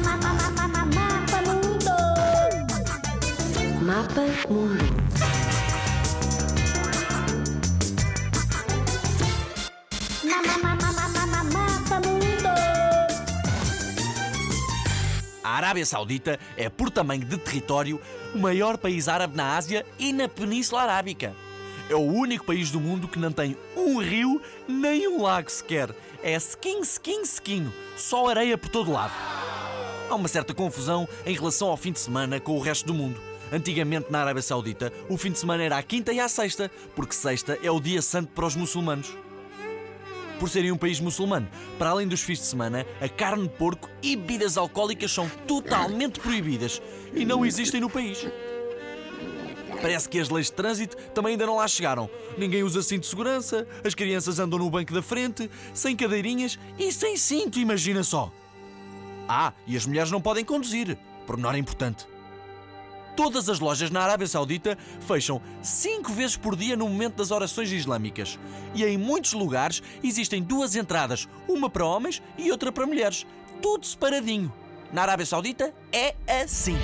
Mapa Mundo. Mapa Mundo. Mapa Mundo. A Arábia Saudita é, por tamanho de território, o maior país árabe na Ásia e na Península Arábica. É o único país do mundo que não tem um rio nem um lago sequer. É skin, skin, skin. Só areia por todo lado. Há uma certa confusão em relação ao fim de semana com o resto do mundo. Antigamente, na Arábia Saudita, o fim de semana era à quinta e à sexta, porque sexta é o dia santo para os muçulmanos. Por serem um país muçulmano, para além dos fins de semana, a carne de porco e bebidas alcoólicas são totalmente proibidas e não existem no país. Parece que as leis de trânsito também ainda não lá chegaram. Ninguém usa cinto de segurança, as crianças andam no banco da frente, sem cadeirinhas e sem cinto, imagina só. Ah, e as mulheres não podem conduzir, pormenor importante. Todas as lojas na Arábia Saudita fecham cinco vezes por dia no momento das orações islâmicas. E em muitos lugares existem duas entradas, uma para homens e outra para mulheres. Tudo separadinho. Na Arábia Saudita é assim.